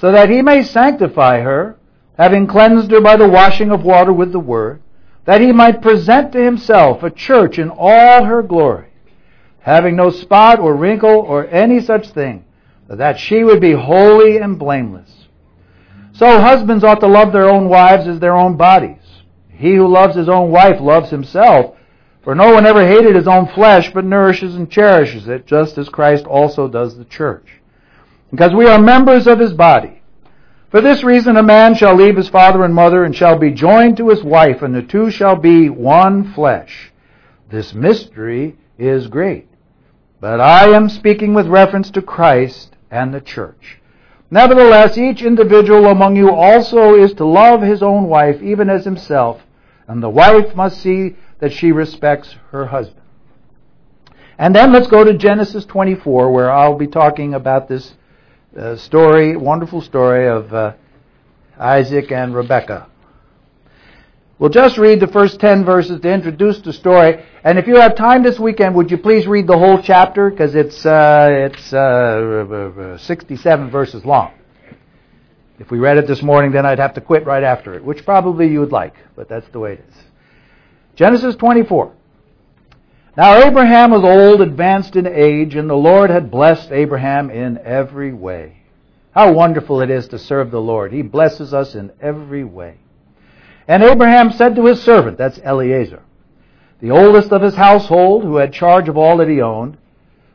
so that he may sanctify her, having cleansed her by the washing of water with the word, that he might present to himself a church in all her glory, having no spot or wrinkle or any such thing, but that she would be holy and blameless. So husbands ought to love their own wives as their own bodies. He who loves his own wife loves himself, for no one ever hated his own flesh, but nourishes and cherishes it, just as Christ also does the church. Because we are members of his body. For this reason a man shall leave his father and mother, and shall be joined to his wife, and the two shall be one flesh. This mystery is great. But I am speaking with reference to Christ and the church. Nevertheless, each individual among you also is to love his own wife, even as himself, and the wife must see that she respects her husband. And then let's go to Genesis 24, where I'll be talking about this uh, story, wonderful story of uh, Isaac and Rebekah. We'll just read the first 10 verses to introduce the story. And if you have time this weekend, would you please read the whole chapter? Because it's, uh, it's uh, 67 verses long. If we read it this morning, then I'd have to quit right after it, which probably you would like, but that's the way it is. Genesis 24. Now Abraham was old, advanced in age, and the Lord had blessed Abraham in every way. How wonderful it is to serve the Lord. He blesses us in every way. And Abraham said to his servant, that's Eliezer, the oldest of his household, who had charge of all that he owned,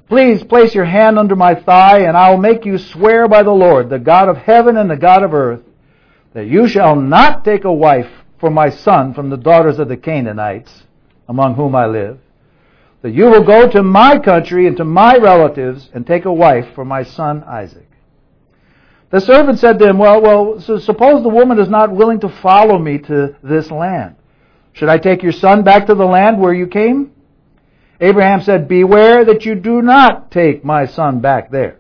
Please place your hand under my thigh, and I will make you swear by the Lord, the God of heaven and the God of earth, that you shall not take a wife for my son from the daughters of the Canaanites, among whom I live, that you will go to my country and to my relatives and take a wife for my son Isaac. The servant said to him, Well, well, so suppose the woman is not willing to follow me to this land. Should I take your son back to the land where you came? Abraham said, Beware that you do not take my son back there.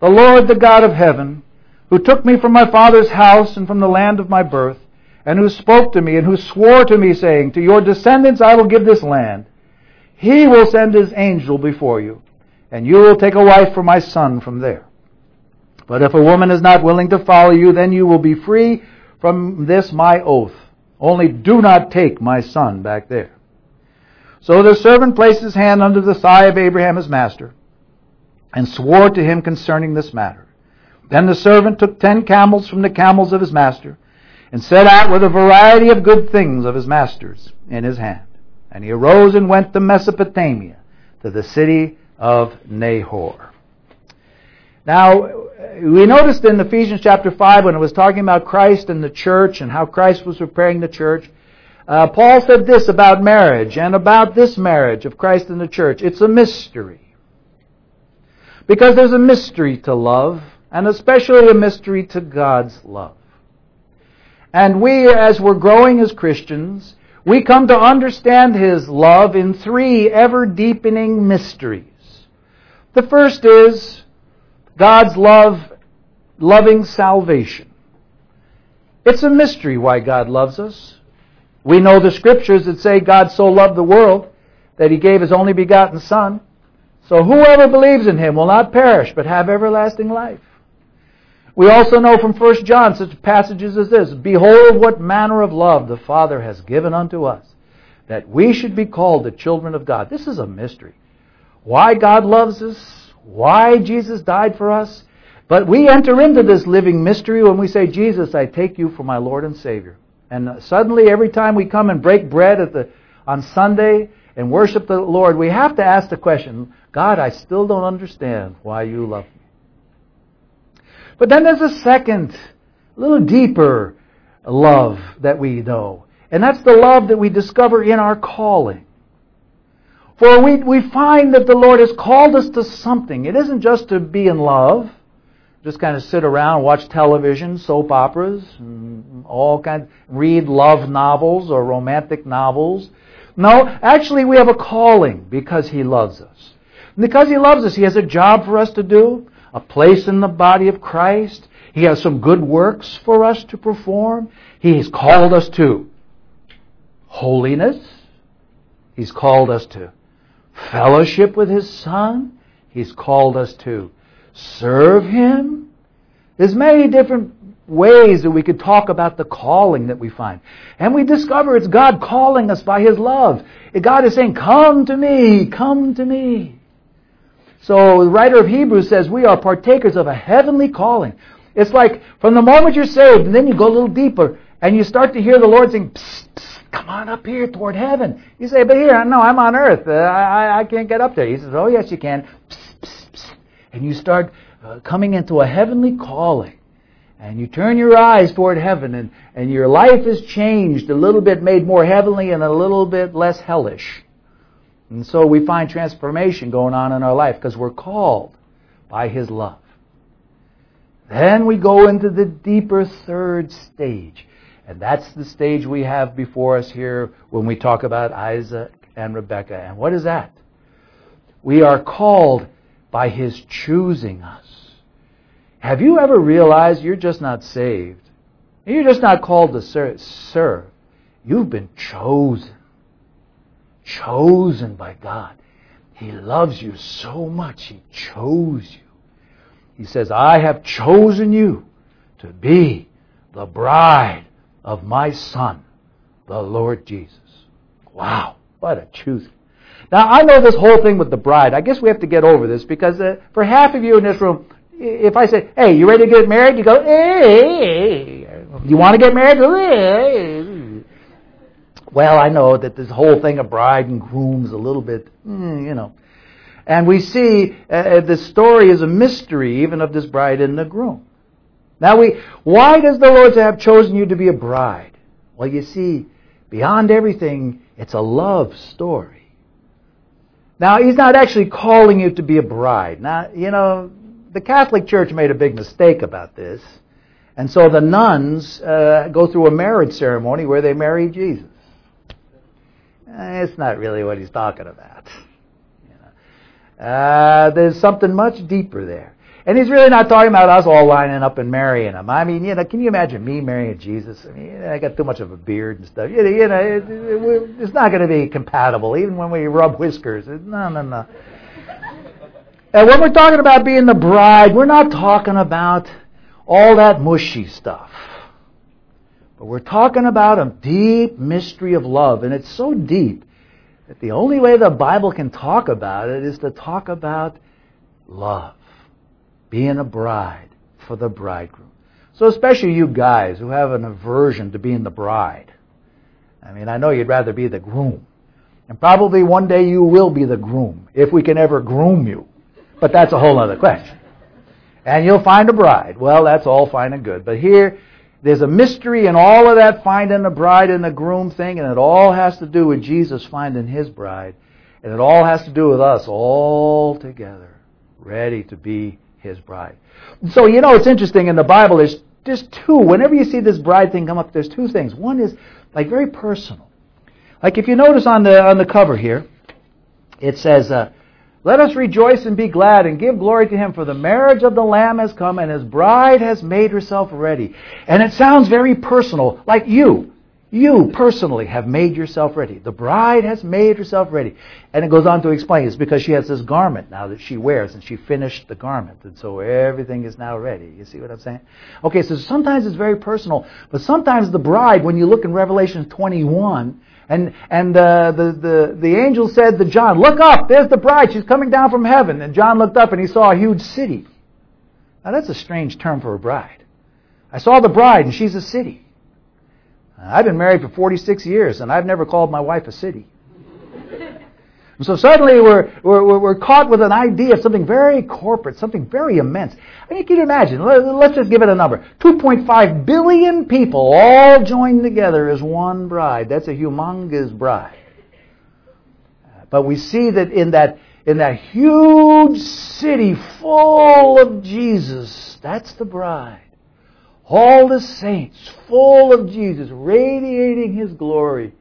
The Lord, the God of heaven, who took me from my father's house and from the land of my birth, and who spoke to me and who swore to me, saying, To your descendants I will give this land, he will send his angel before you, and you will take a wife for my son from there. But if a woman is not willing to follow you, then you will be free from this my oath. Only do not take my son back there. So the servant placed his hand under the thigh of Abraham his master, and swore to him concerning this matter. Then the servant took ten camels from the camels of his master, and set out with a variety of good things of his master's in his hand. And he arose and went to Mesopotamia, to the city of Nahor. Now, we noticed in Ephesians chapter 5 when it was talking about Christ and the church and how Christ was preparing the church, uh, Paul said this about marriage and about this marriage of Christ and the church. It's a mystery. Because there's a mystery to love, and especially a mystery to God's love. And we, as we're growing as Christians, we come to understand His love in three ever deepening mysteries. The first is God's love, loving salvation. It's a mystery why God loves us. We know the scriptures that say God so loved the world that he gave his only begotten Son. So whoever believes in him will not perish but have everlasting life. We also know from 1 John such passages as this Behold, what manner of love the Father has given unto us, that we should be called the children of God. This is a mystery. Why God loves us, why Jesus died for us. But we enter into this living mystery when we say, Jesus, I take you for my Lord and Savior. And suddenly, every time we come and break bread at the, on Sunday and worship the Lord, we have to ask the question God, I still don't understand why you love me. But then there's a second, a little deeper love that we know. And that's the love that we discover in our calling. For we, we find that the Lord has called us to something. It isn't just to be in love just kind of sit around, watch television, soap operas, and all kinds, read love novels or romantic novels. No, actually we have a calling because He loves us. And because He loves us, He has a job for us to do, a place in the body of Christ. He has some good works for us to perform. He has called us to holiness. He's called us to fellowship with His Son. He's called us to serve Him. There's many different ways that we could talk about the calling that we find. And we discover it's God calling us by His love. God is saying, come to me, come to me. So the writer of Hebrews says we are partakers of a heavenly calling. It's like from the moment you're saved, and then you go a little deeper, and you start to hear the Lord saying, psst, psst, come on up here toward heaven. You say, but here, no, I'm on earth. Uh, I, I can't get up there. He says, oh yes, you can. Psst, and you start uh, coming into a heavenly calling. And you turn your eyes toward heaven, and, and your life is changed, a little bit made more heavenly and a little bit less hellish. And so we find transformation going on in our life because we're called by His love. Then we go into the deeper third stage. And that's the stage we have before us here when we talk about Isaac and Rebekah. And what is that? We are called by His choosing us. Have you ever realized you're just not saved? You're just not called to serve. You've been chosen. Chosen by God. He loves you so much, He chose you. He says, I have chosen you to be the bride of my Son, the Lord Jesus. Wow, what a choosing. Now, I know this whole thing with the bride. I guess we have to get over this because uh, for half of you in this room, if I say, hey, you ready to get married? You go, hey. You want to get married? Hey. Well, I know that this whole thing of bride and groom is a little bit, mm, you know. And we see uh, uh, the story is a mystery even of this bride and the groom. Now we, why does the Lord have chosen you to be a bride? Well, you see, beyond everything, it's a love story. Now, He's not actually calling you to be a bride. Now, you know, the Catholic Church made a big mistake about this. And so the nuns uh, go through a marriage ceremony where they marry Jesus. Eh, it's not really what he's talking about. You know. uh, there's something much deeper there. And he's really not talking about us all lining up and marrying him. I mean, you know, can you imagine me marrying Jesus? I mean, I got too much of a beard and stuff. You know, you know it, it, it's not going to be compatible, even when we rub whiskers. No, no, no. And when we're talking about being the bride, we're not talking about all that mushy stuff. But we're talking about a deep mystery of love, and it's so deep that the only way the Bible can talk about it is to talk about love, being a bride for the bridegroom. So especially you guys who have an aversion to being the bride. I mean, I know you'd rather be the groom. And probably one day you will be the groom, if we can ever groom you. But that's a whole other question. And you'll find a bride. Well, that's all fine and good. But here, there's a mystery in all of that finding the bride and the groom thing, and it all has to do with Jesus finding his bride. And it all has to do with us all together, ready to be his bride. So, you know, it's interesting in the Bible, there's just two. Whenever you see this bride thing come up, there's two things. One is like very personal. Like if you notice on the on the cover here, it says, uh, let us rejoice and be glad and give glory to him, for the marriage of the Lamb has come and his bride has made herself ready. And it sounds very personal, like you. You personally have made yourself ready. The bride has made herself ready. And it goes on to explain it's because she has this garment now that she wears and she finished the garment. And so everything is now ready. You see what I'm saying? Okay, so sometimes it's very personal, but sometimes the bride, when you look in Revelation 21, and, and uh, the, the, the angel said to John, Look up, there's the bride, she's coming down from heaven. And John looked up and he saw a huge city. Now that's a strange term for a bride. I saw the bride and she's a city. I've been married for 46 years and I've never called my wife a city. And so suddenly we're, we're, we're caught with an idea of something very corporate, something very immense. I mean, can you imagine? Let's just give it a number. 2.5 billion people all joined together as one bride. That's a humongous bride. But we see that in that, in that huge city full of Jesus, that's the bride. All the saints full of Jesus, radiating His glory.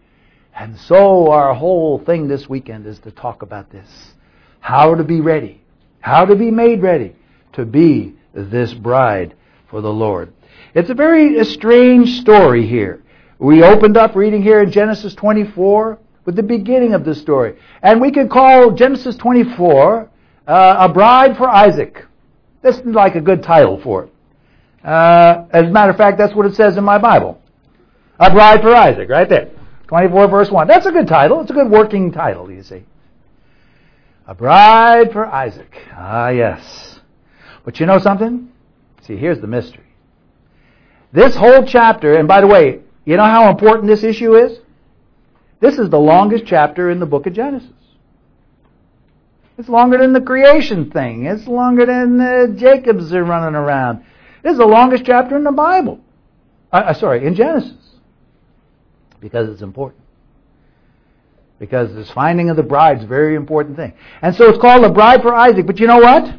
And so our whole thing this weekend is to talk about this. How to be ready. How to be made ready to be this bride for the Lord. It's a very strange story here. We opened up reading here in Genesis 24 with the beginning of the story. And we could call Genesis 24 uh, a bride for Isaac. This is like a good title for it. Uh, as a matter of fact, that's what it says in my Bible. A bride for Isaac, right there. 24 verse 1. That's a good title. It's a good working title, you see. A bride for Isaac. Ah, yes. But you know something? See, here's the mystery. This whole chapter, and by the way, you know how important this issue is? This is the longest chapter in the book of Genesis. It's longer than the creation thing. It's longer than uh, Jacob's running around. This is the longest chapter in the Bible. Uh, uh, sorry, in Genesis. Because it's important. Because this finding of the bride is a very important thing. And so it's called the bride for Isaac. But you know what?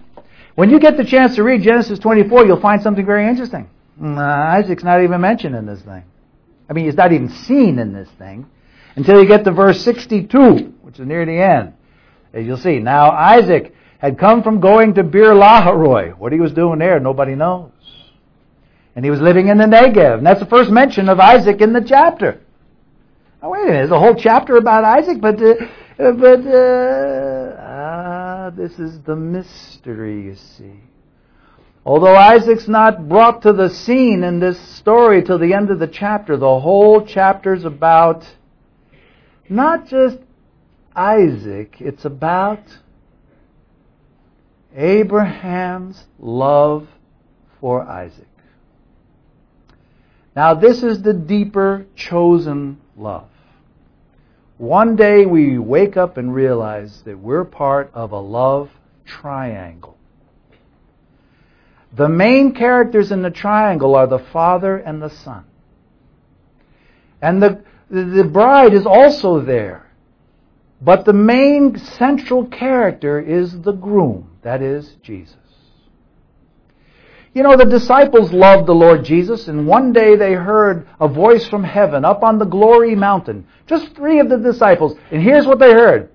When you get the chance to read Genesis 24, you'll find something very interesting. Uh, Isaac's not even mentioned in this thing. I mean, he's not even seen in this thing until you get to verse 62, which is near the end. As you'll see, now Isaac had come from going to Beer Lahai Roi. What he was doing there, nobody knows. And he was living in the Negev. And that's the first mention of Isaac in the chapter. Now wait a minute, there's a whole chapter about Isaac, but, uh, but, uh, ah, this is the mystery, you see. Although Isaac's not brought to the scene in this story till the end of the chapter, the whole chapter's about not just Isaac, it's about Abraham's love for Isaac. Now, this is the deeper chosen love. One day we wake up and realize that we're part of a love triangle. The main characters in the triangle are the Father and the Son. And the, the bride is also there. But the main central character is the groom, that is Jesus. You know, the disciples loved the Lord Jesus, and one day they heard a voice from heaven up on the glory mountain. Just three of the disciples. And here's what they heard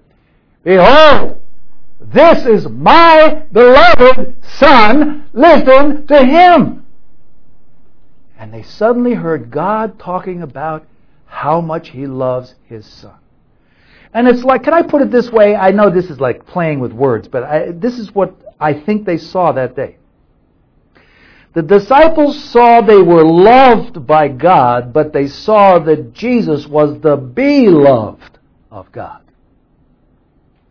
Behold, this is my beloved Son. Listen to him. And they suddenly heard God talking about how much he loves his Son. And it's like, can I put it this way? I know this is like playing with words, but I, this is what I think they saw that day. The disciples saw they were loved by God, but they saw that Jesus was the beloved of God.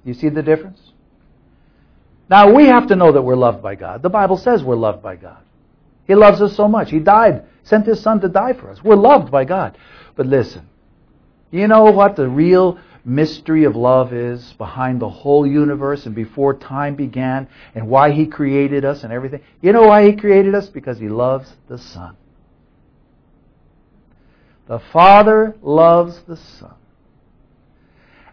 You see the difference? Now we have to know that we're loved by God. The Bible says we're loved by God. He loves us so much. He died, sent His Son to die for us. We're loved by God. But listen, you know what the real mystery of love is behind the whole universe and before time began and why He created us and everything. You know why He created us? Because He loves the Son. The Father loves the Son.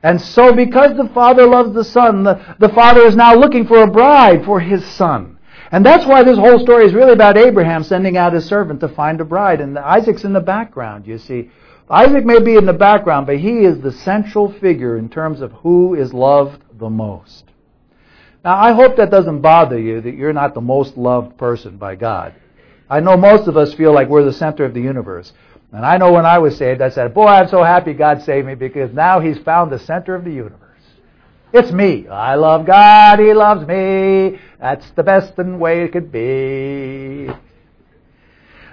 And so because the Father loves the Son, the, the Father is now looking for a bride for His Son. And that's why this whole story is really about Abraham sending out his servant to find a bride. And Isaac's in the background, you see. Isaac may be in the background, but he is the central figure in terms of who is loved the most. Now, I hope that doesn't bother you that you're not the most loved person by God. I know most of us feel like we're the center of the universe. And I know when I was saved, I said, Boy, I'm so happy God saved me because now He's found the center of the universe. It's me. I love God. He loves me. That's the best way it could be.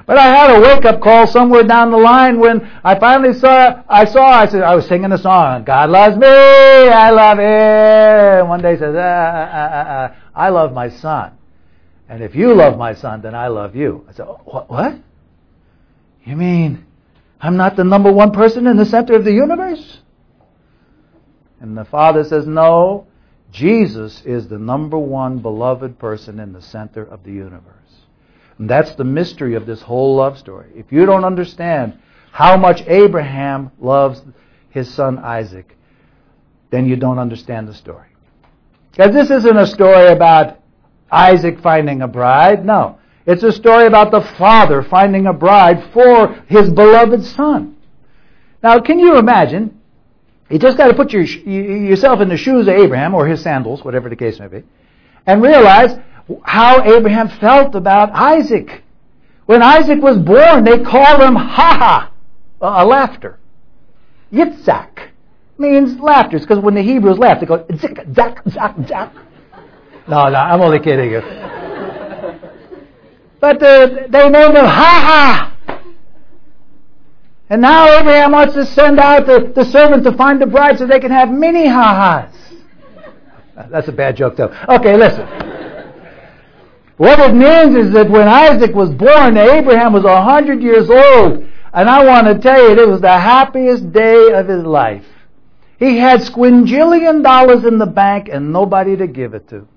But I had a wake up call somewhere down the line when I finally saw, I saw, I said, I was singing a song, God loves me, I love him. One day says, ah, ah, ah, ah, I love my son. And if you love my son, then I love you. I said, what? what? You mean I'm not the number one person in the center of the universe? And the father says, no, Jesus is the number one beloved person in the center of the universe. And that's the mystery of this whole love story. If you don't understand how much Abraham loves his son Isaac, then you don't understand the story. Because this isn't a story about Isaac finding a bride. No. It's a story about the father finding a bride for his beloved son. Now, can you imagine? You just got to put your, yourself in the shoes of Abraham or his sandals, whatever the case may be, and realize how Abraham felt about Isaac. When Isaac was born, they called him ha ha, a laughter. Yitzhak means laughter. because when the Hebrews laugh, they go zik, zak, zak, zak. No, no, I'm only kidding you. But uh, they named him Ha Ha. And now Abraham wants to send out the, the servant to find the bride so they can have mini ha ha's. That's a bad joke, though. Okay, listen. What it means is that when Isaac was born, Abraham was a hundred years old. And I want to tell you, it was the happiest day of his life. He had squinjillion dollars in the bank and nobody to give it to.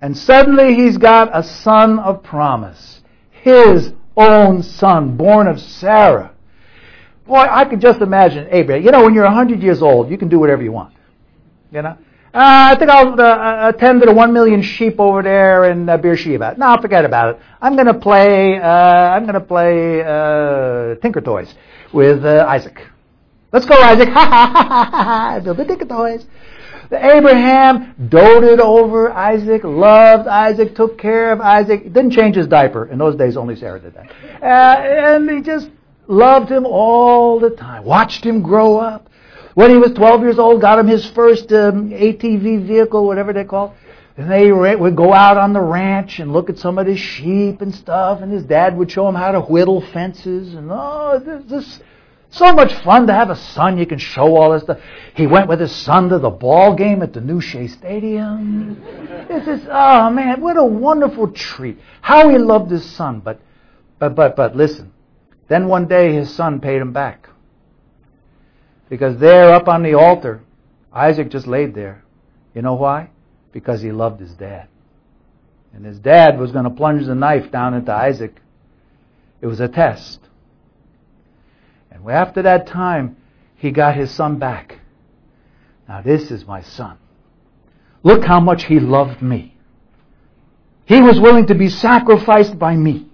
And suddenly he's got a son of promise. His own son, born of Sarah. Boy, I could just imagine Abraham. You know, when you're a 100 years old, you can do whatever you want. You know? Uh, I think I'll uh, attend to the one million sheep over there in uh, Beersheba. No, forget about it. I'm going to play. Uh, I'm going to play uh, Tinker Toys with uh, Isaac. Let's go, Isaac! Ha ha ha ha ha! Build the Tinker Toys. Abraham doted over Isaac, loved Isaac, took care of Isaac. Didn't change his diaper. In those days, only Sarah did that. and he just loved him all the time. Watched him grow up. When he was 12 years old, got him his first um, ATV vehicle, whatever they call. And they would go out on the ranch and look at some of his sheep and stuff, and his dad would show him how to whittle fences. And oh, this, this so much fun to have a son. You can show all this stuff. He went with his son to the ball game at the new Shea Stadium. This is oh man, what a wonderful treat. How he loved his son. But, but, but, but listen. Then one day his son paid him back. Because there up on the altar, Isaac just laid there. You know why? Because he loved his dad. And his dad was going to plunge the knife down into Isaac. It was a test. And after that time, he got his son back. Now, this is my son. Look how much he loved me. He was willing to be sacrificed by me.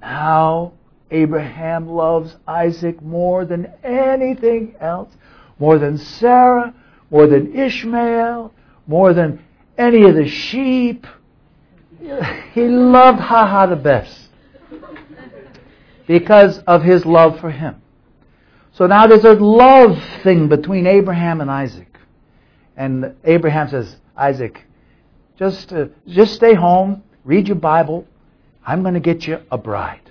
Now, Abraham loves Isaac more than anything else, more than Sarah, more than Ishmael, more than any of the sheep. He loved Haha the best because of his love for him. So now there's a love thing between Abraham and Isaac. And Abraham says, Isaac, just, uh, just stay home, read your Bible. I'm going to get you a bride.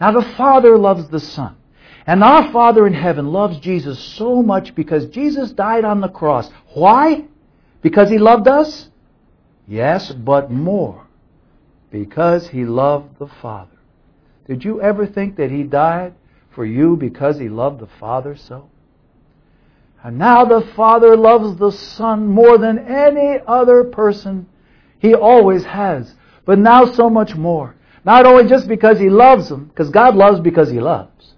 Now the Father loves the Son. And our Father in heaven loves Jesus so much because Jesus died on the cross. Why? Because he loved us? Yes, but more. Because he loved the Father. Did you ever think that he died for you because he loved the Father so? And now the Father loves the Son more than any other person. He always has. But now so much more. Not only just because he loves them, because God loves because he loves,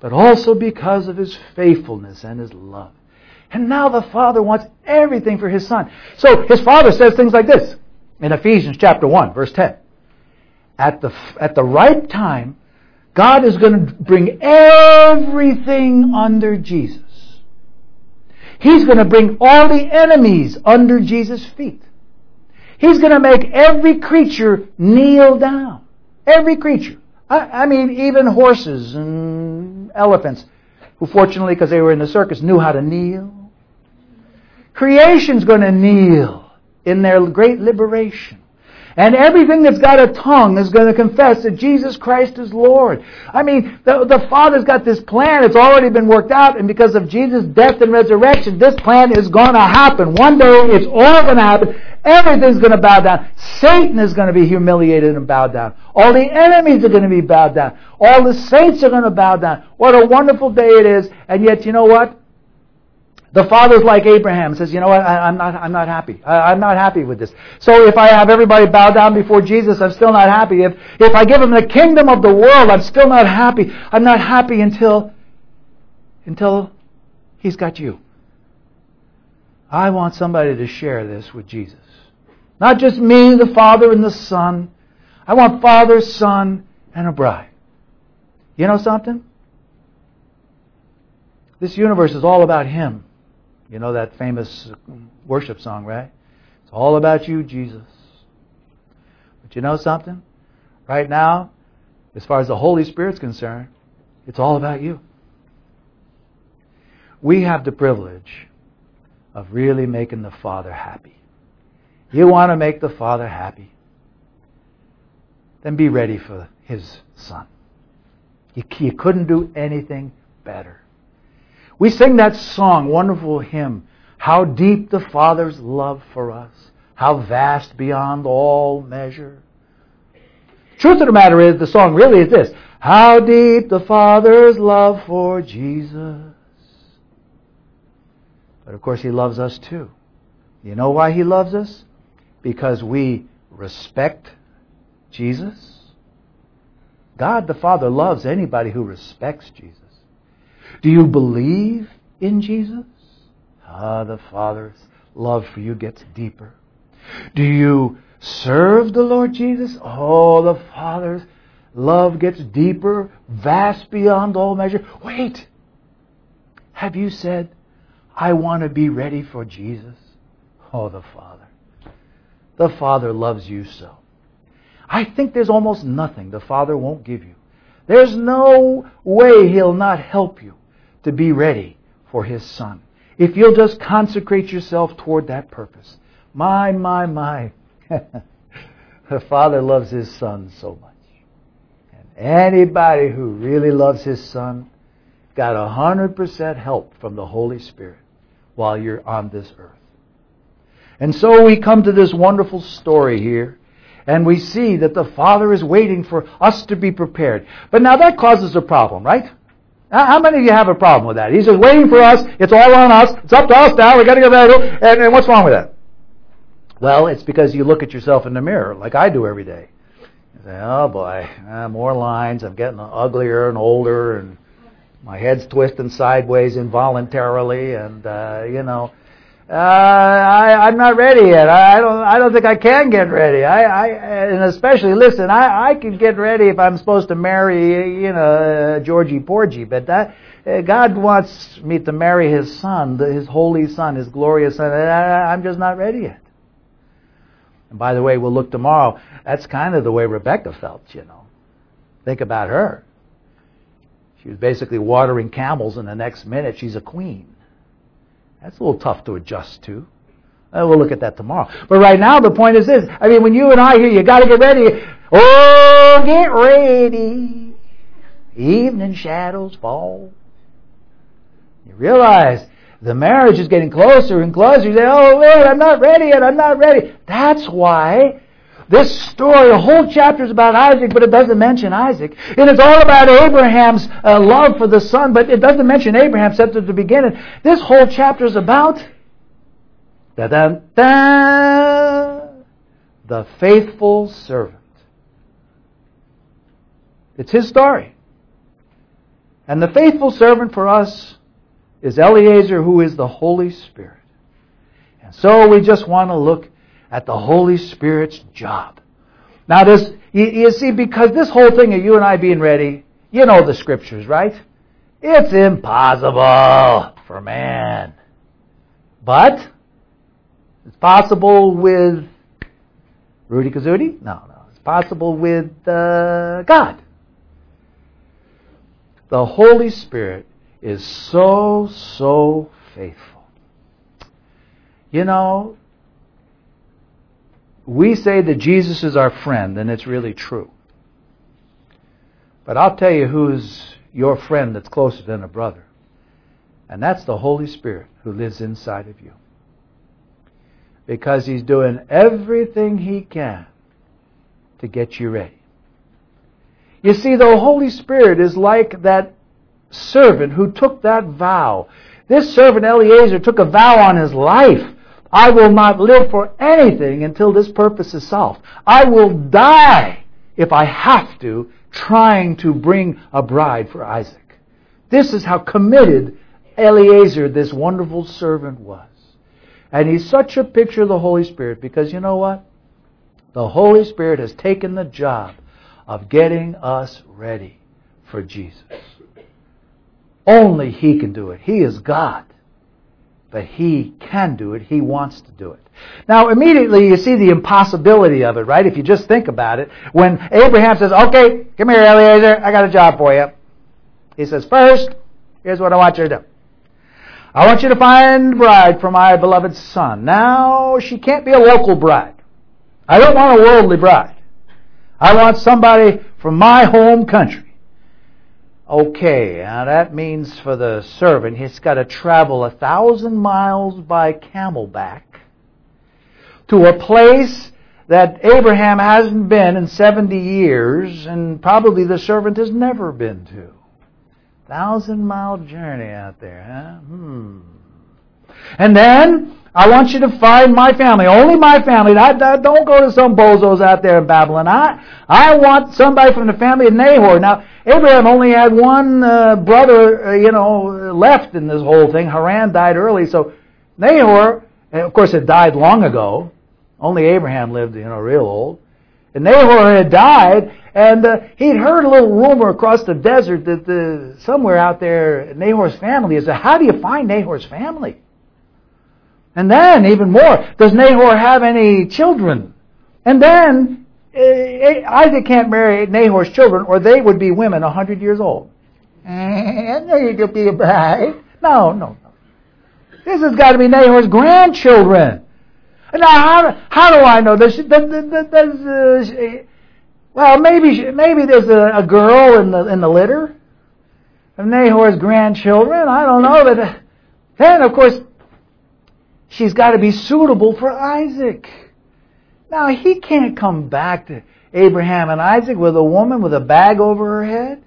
but also because of his faithfulness and his love. And now the Father wants everything for his Son. So his Father says things like this in Ephesians chapter 1, verse 10. At the, at the right time, God is going to bring everything under Jesus. He's going to bring all the enemies under Jesus' feet. He's going to make every creature kneel down. Every creature. I, I mean, even horses and elephants, who fortunately, because they were in the circus, knew how to kneel. Creation's going to kneel in their great liberation. And everything that's got a tongue is going to confess that Jesus Christ is Lord. I mean, the, the Father's got this plan. It's already been worked out. And because of Jesus' death and resurrection, this plan is going to happen. One day it's all going to happen. Everything's going to bow down. Satan is going to be humiliated and bow down. All the enemies are going to be bowed down. All the saints are going to bow down. What a wonderful day it is. And yet, you know what? The father's like Abraham, says, you know what, I, am not, I'm not happy. I, am not happy with this. So if I have everybody bow down before Jesus, I'm still not happy. If, if I give him the kingdom of the world, I'm still not happy. I'm not happy until, until he's got you. I want somebody to share this with Jesus. Not just me, the Father, and the Son. I want Father, Son, and a bride. You know something? This universe is all about Him. You know that famous worship song, right? It's all about you, Jesus. But you know something? Right now, as far as the Holy Spirit's concerned, it's all about you. We have the privilege of really making the Father happy. You want to make the Father happy. then be ready for his son. You, you couldn't do anything better. We sing that song, wonderful hymn, How Deep the Father's Love for Us, How Vast Beyond All Measure. Truth of the matter is, the song really is this How deep the Father's love for Jesus. But of course, He loves us too. You know why He loves us? Because we respect Jesus. God the Father loves anybody who respects Jesus. Do you believe in Jesus? Ah, the Father's love for you gets deeper. Do you serve the Lord Jesus? Oh, the Father's love gets deeper, vast beyond all measure. Wait! Have you said, I want to be ready for Jesus? Oh, the Father. The Father loves you so. I think there's almost nothing the Father won't give you. There's no way He'll not help you to be ready for His Son. If you'll just consecrate yourself toward that purpose. My, my, my. the Father loves His Son so much. And anybody who really loves His Son got a hundred percent help from the Holy Spirit while you're on this earth. And so we come to this wonderful story here, and we see that the Father is waiting for us to be prepared. But now that causes a problem, right? How many of you have a problem with that? He's just waiting for us. It's all on us. It's up to us now. We got to get ready. And, and what's wrong with that? Well, it's because you look at yourself in the mirror, like I do every day. You say, "Oh boy, uh, more lines. I'm getting uglier and older, and my head's twisting sideways involuntarily, and uh, you know." Uh, I, I'm not ready yet. I, I don't. I don't think I can get ready. I, I and especially listen. I, I can get ready if I'm supposed to marry, you know, uh, Georgie Porgy. But that uh, God wants me to marry His Son, His holy Son, His glorious Son. I, I'm just not ready yet. And by the way, we'll look tomorrow. That's kind of the way Rebecca felt. You know, think about her. She was basically watering camels, and the next minute she's a queen. That's a little tough to adjust to. Uh, we'll look at that tomorrow. But right now, the point is this. I mean, when you and I hear, you got to get ready. Oh, get ready. Evening shadows fall. You realize the marriage is getting closer and closer. You say, oh, Lord, I'm not ready yet. I'm not ready. That's why this story, a whole chapter is about Isaac, but it doesn't mention Isaac. And It is all about Abraham's uh, love for the son, but it doesn't mention Abraham except at the beginning. This whole chapter is about the faithful servant. It's his story. And the faithful servant for us is Eliezer, who is the Holy Spirit. And so we just want to look at the Holy Spirit's job. Now, this, you, you see, because this whole thing of you and I being ready, you know the scriptures, right? It's impossible for man. But, it's possible with Rootie Kazootie? No, no. It's possible with uh, God. The Holy Spirit is so, so faithful. You know, we say that Jesus is our friend, and it's really true. But I'll tell you who's your friend that's closer than a brother. And that's the Holy Spirit who lives inside of you. Because He's doing everything He can to get you ready. You see, the Holy Spirit is like that servant who took that vow. This servant Eliezer took a vow on his life I will not live for anything until this purpose is solved. I will die if I have to trying to bring a bride for Isaac. This is how committed Eliezer, this wonderful servant, was. And he's such a picture of the Holy Spirit because you know what? The Holy Spirit has taken the job of getting us ready for Jesus. Only He can do it. He is God but he can do it. He wants to do it. Now, immediately you see the impossibility of it, right? If you just think about it. When Abraham says, okay, come here, Eliezer, I got a job for you. He says, first, here's what I want you to do. I want you to find a bride for my beloved son. Now, she can't be a local bride. I don't want a worldly bride. I want somebody from my home country. Okay, now that means for the servant, he's got to travel a thousand miles by camelback to a place that Abraham hasn't been in 70 years, and probably the servant has never been to. Thousand mile journey out there, huh? Hmm. And then, I want you to find my family, only my family. I, I, don't go to some bozos out there in Babylon. I, I want somebody from the family of Nahor. Now, Abraham only had one uh, brother, uh, you know, left in this whole thing. Haran died early, so Nahor, of course, had died long ago. Only Abraham lived, you know, real old. And Nahor had died, and uh, he'd heard a little rumor across the desert that the, somewhere out there Nahor's family is. How do you find Nahor's family? And then, even more, does Nahor have any children? And then, uh, Isaac can't marry Nahor's children, or they would be women a hundred years old. And they could be a bride. No, no, no. This has got to be Nahor's grandchildren. Now, how, how do I know? this? uh, well, maybe maybe there's a, a, girl in the in the litter of Nahor's grandchildren. I don't know, but uh, then of course she's got to be suitable for Isaac. Now he can't come back to Abraham and Isaac with a woman with a bag over her head.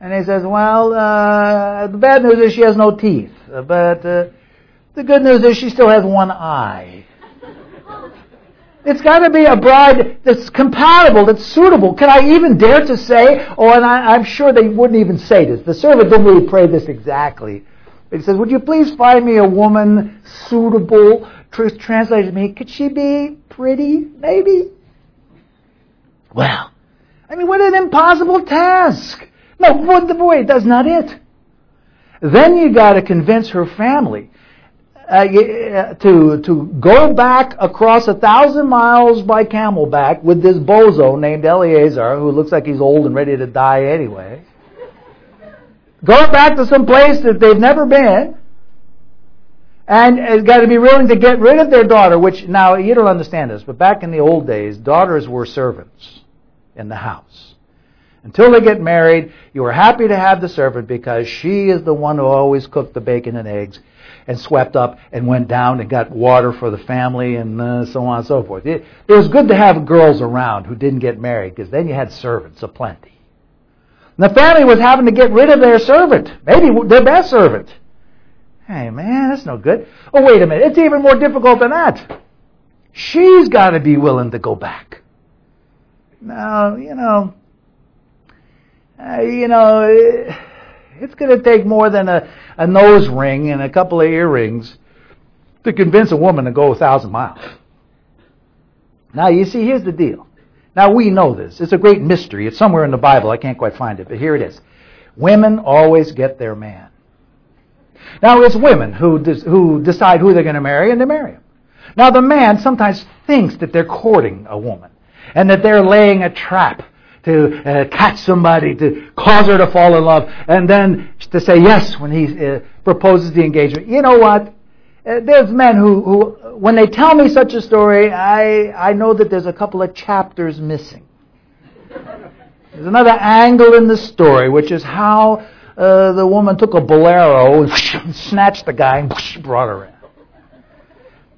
And he says, well, uh, the bad news is she has no teeth, but uh, the good news is she still has one eye. It's got to be a bride that's compatible, that's suitable. Can I even dare to say? Oh, and I, am sure they wouldn't even say this. The servant didn't really pray this exactly. He says, Would you please find me a woman suitable? Translated to me, could she be pretty? Maybe? Well, I mean, what an impossible task. No, what the boy, that's not it. Then you got to convince her family uh, uh, to to go back across a thousand miles by camelback with this bozo named Eliezer, who looks like he's old and ready to die anyway. Go back to some place that they've never been, and has got to be willing to get rid of their daughter. Which now you don't understand this, but back in the old days, daughters were servants in the house. Until they get married, you were happy to have the servant because she is the one who always cooked the bacon and eggs and swept up and went down and got water for the family and uh, so on and so forth. It, it was good to have girls around who didn't get married because then you had servants aplenty. And the family was having to get rid of their servant, maybe their best servant. Hey man, that's no good. Oh wait a minute, it's even more difficult than that. She's got to be willing to go back. Now, you know, uh, you know, it's going to take more than a, a nose ring and a couple of earrings to convince a woman to go a thousand miles. Now, you see, here's the deal. Now, we know this. It's a great mystery. It's somewhere in the Bible. I can't quite find it, but here it is. Women always get their man. Now, it's women who, who decide who they're going to marry, and they marry him. Now, the man sometimes thinks that they're courting a woman and that they're laying a trap to uh, catch somebody, to cause her to fall in love, and then to say yes when he uh, proposes the engagement. You know what? Uh, there's men who, who, when they tell me such a story, I, I know that there's a couple of chapters missing. There's another angle in the story, which is how uh, the woman took a bolero and snatched the guy and brought her in.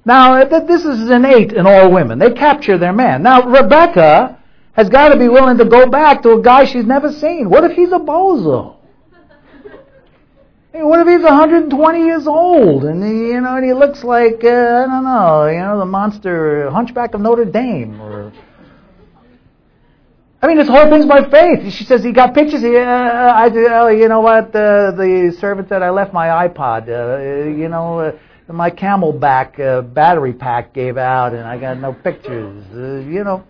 Now, this is innate in all women. They capture their man. Now, Rebecca has got to be willing to go back to a guy she's never seen. What if he's a bozo? Hey, what if he's 120 years old and he, you know, and he looks like uh, I don't know, you know, the monster Hunchback of Notre Dame, or I mean, this whole thing's by faith. She says he got pictures. He, uh, I, uh, you know what? Uh, the servant said I left my iPod. Uh, you know, uh, my CamelBak uh, battery pack gave out, and I got no pictures. Uh, you know,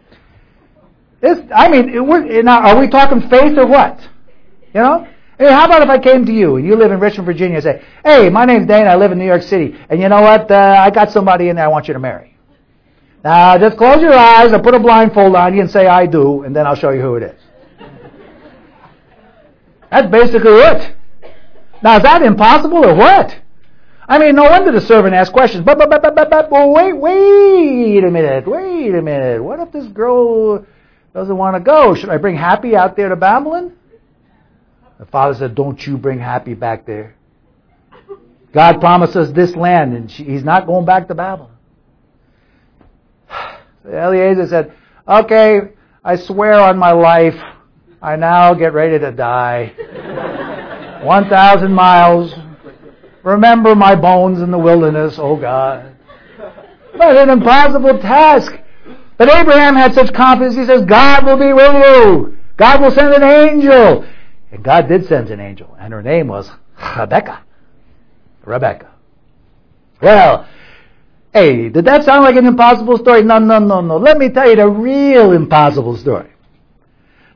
this, I mean, it, now, are we talking faith or what? You know? Hey, how about if I came to you and you live in Richmond, Virginia, and say, "Hey, my name's Dane. I live in New York City, and you know what? Uh, I got somebody in there I want you to marry. Now, just close your eyes and put a blindfold on you and say I do, and then I'll show you who it is." That's basically it. Now, is that impossible or what? I mean, no wonder the servant asked questions. But, but, but, but, but, but, wait, wait a minute, wait a minute. What if this girl doesn't want to go. Should I bring Happy out there to Babylon? The father said, Don't you bring Happy back there. God promised us this land, and he's not going back to Babylon. Eliezer said, Okay, I swear on my life, I now get ready to die. 1,000 miles. Remember my bones in the wilderness, oh God. But an impossible task. But Abraham had such confidence, he says, God will be with you. God will send an angel. And God did send an angel, and her name was Rebecca. Rebecca. Well, hey, did that sound like an impossible story? No, no, no, no. Let me tell you the real impossible story.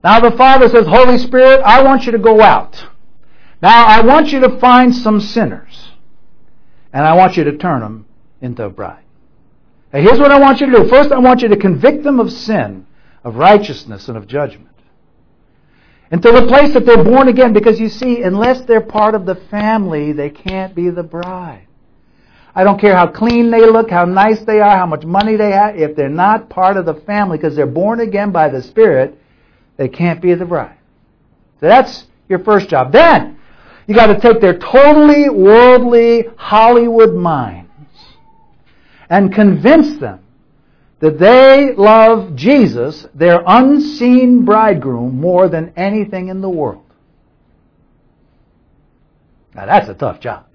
Now the Father says, Holy Spirit, I want you to go out. Now I want you to find some sinners. And I want you to turn them into a bride. Now here's what I want you to do. First, I want you to convict them of sin, of righteousness, and of judgment. Until the place that they're born again, because you see, unless they're part of the family, they can't be the bride. I don't care how clean they look, how nice they are, how much money they have, if they're not part of the family because they're born again by the Spirit, they can't be the bride. So that's your first job. Then, you got to take their totally worldly Hollywood minds and convince them that they love Jesus, their unseen bridegroom, more than anything in the world. Now that's a tough job.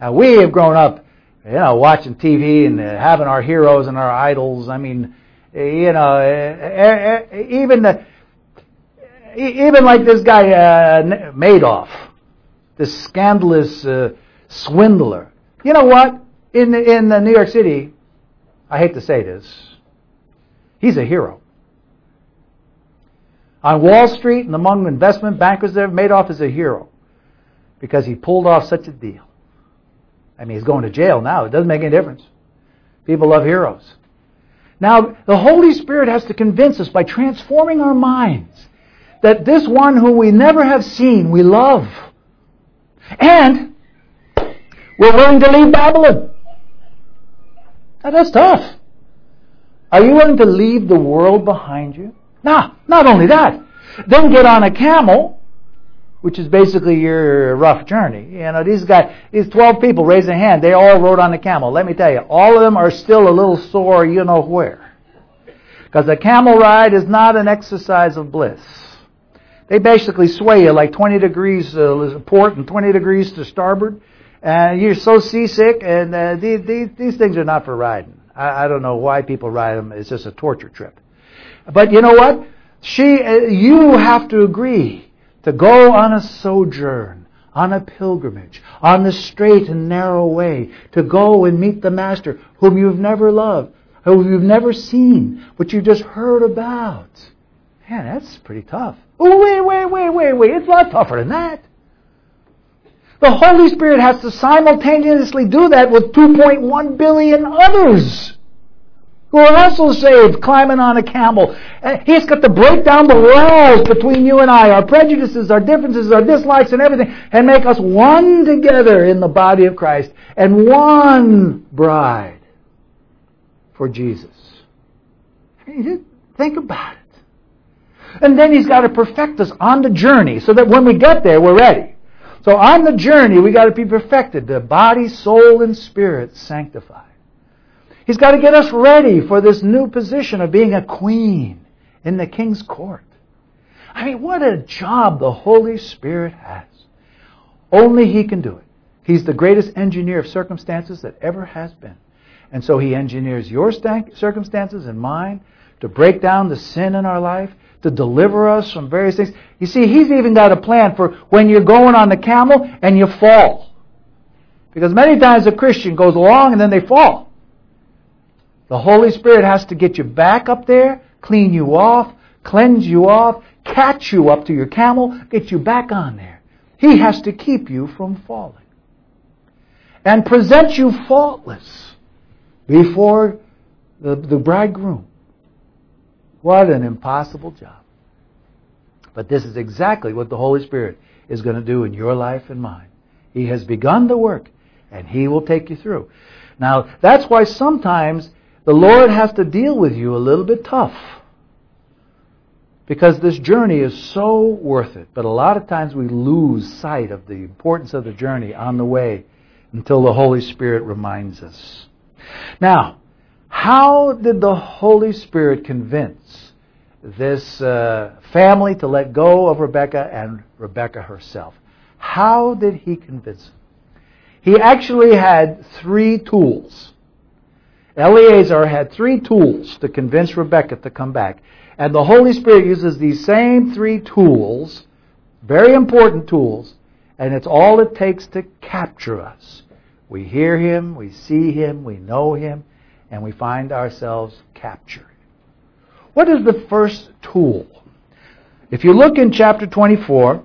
Now we have grown up, you know, watching TV and having our heroes and our idols. I mean, you know, even the, even like this guy uh, Madoff, this scandalous uh, swindler. You know what? In in New York City, I hate to say this, he's a hero. On Wall Street and among investment bankers there, Madoff is a hero because he pulled off such a deal. I mean, he's going to jail now. It doesn't make any difference. People love heroes. Now, the Holy Spirit has to convince us by transforming our minds that this one whom we never have seen, we love. And we're willing to leave Babylon. Now that's tough. Are you willing to leave the world behind you? Nah, not only that. Then get on a camel, which is basically your rough journey. You know, these guys, these 12 people raise a hand, they all rode on a camel. Let me tell you, all of them are still a little sore, you know where. Because a camel ride is not an exercise of bliss. They basically sway you like 20 degrees uh, to port and 20 degrees to starboard and you're so seasick, and uh, these, these, these things are not for riding. I, I don't know why people ride them. It's just a torture trip. But you know what? She, uh, you have to agree to go on a sojourn, on a pilgrimage, on the straight and narrow way, to go and meet the Master, whom you've never loved, whom you've never seen, but you've just heard about. Man, that's pretty tough. Oh, wait, wait, wait, wait, wait. It's a lot tougher than that. The Holy Spirit has to simultaneously do that with 2.1 billion others who are also saved, climbing on a camel. He's got to break down the walls between you and I, our prejudices, our differences, our dislikes, and everything, and make us one together in the body of Christ and one bride for Jesus. Think about it. And then he's got to perfect us on the journey so that when we get there, we're ready. So on the journey, we got to be perfected, the body, soul, and spirit sanctified. He's got to get us ready for this new position of being a queen in the king's court. I mean, what a job the Holy Spirit has. Only He can do it. He's the greatest engineer of circumstances that ever has been. And so He engineers your circumstances and mine to break down the sin in our life, to deliver us from various things. You see, he's even got a plan for when you're going on the camel and you fall. Because many times a Christian goes along and then they fall. The Holy Spirit has to get you back up there, clean you off, cleanse you off, catch you up to your camel, get you back on there. He has to keep you from falling. And present you faultless before the, the bridegroom. What an impossible job. But this is exactly what the Holy Spirit is going to do in your life and mine. He has begun the work, and He will take you through. Now, that's why sometimes the Lord has to deal with you a little bit tough. because this journey is so worth it. But a lot of times we lose sight of the importance of the journey on the way until the Holy Spirit reminds us. Now, how did the Holy Spirit convince this uh, family to let go of Rebecca and Rebecca herself? How did he convince them? He actually had three tools. Eliezer had three tools to convince Rebecca to come back. And the Holy Spirit uses these same three tools, very important tools, and it's all it takes to capture us. We hear Him, we see Him, we know Him, and we find ourselves captured. What is the first tool? If you look in chapter 24,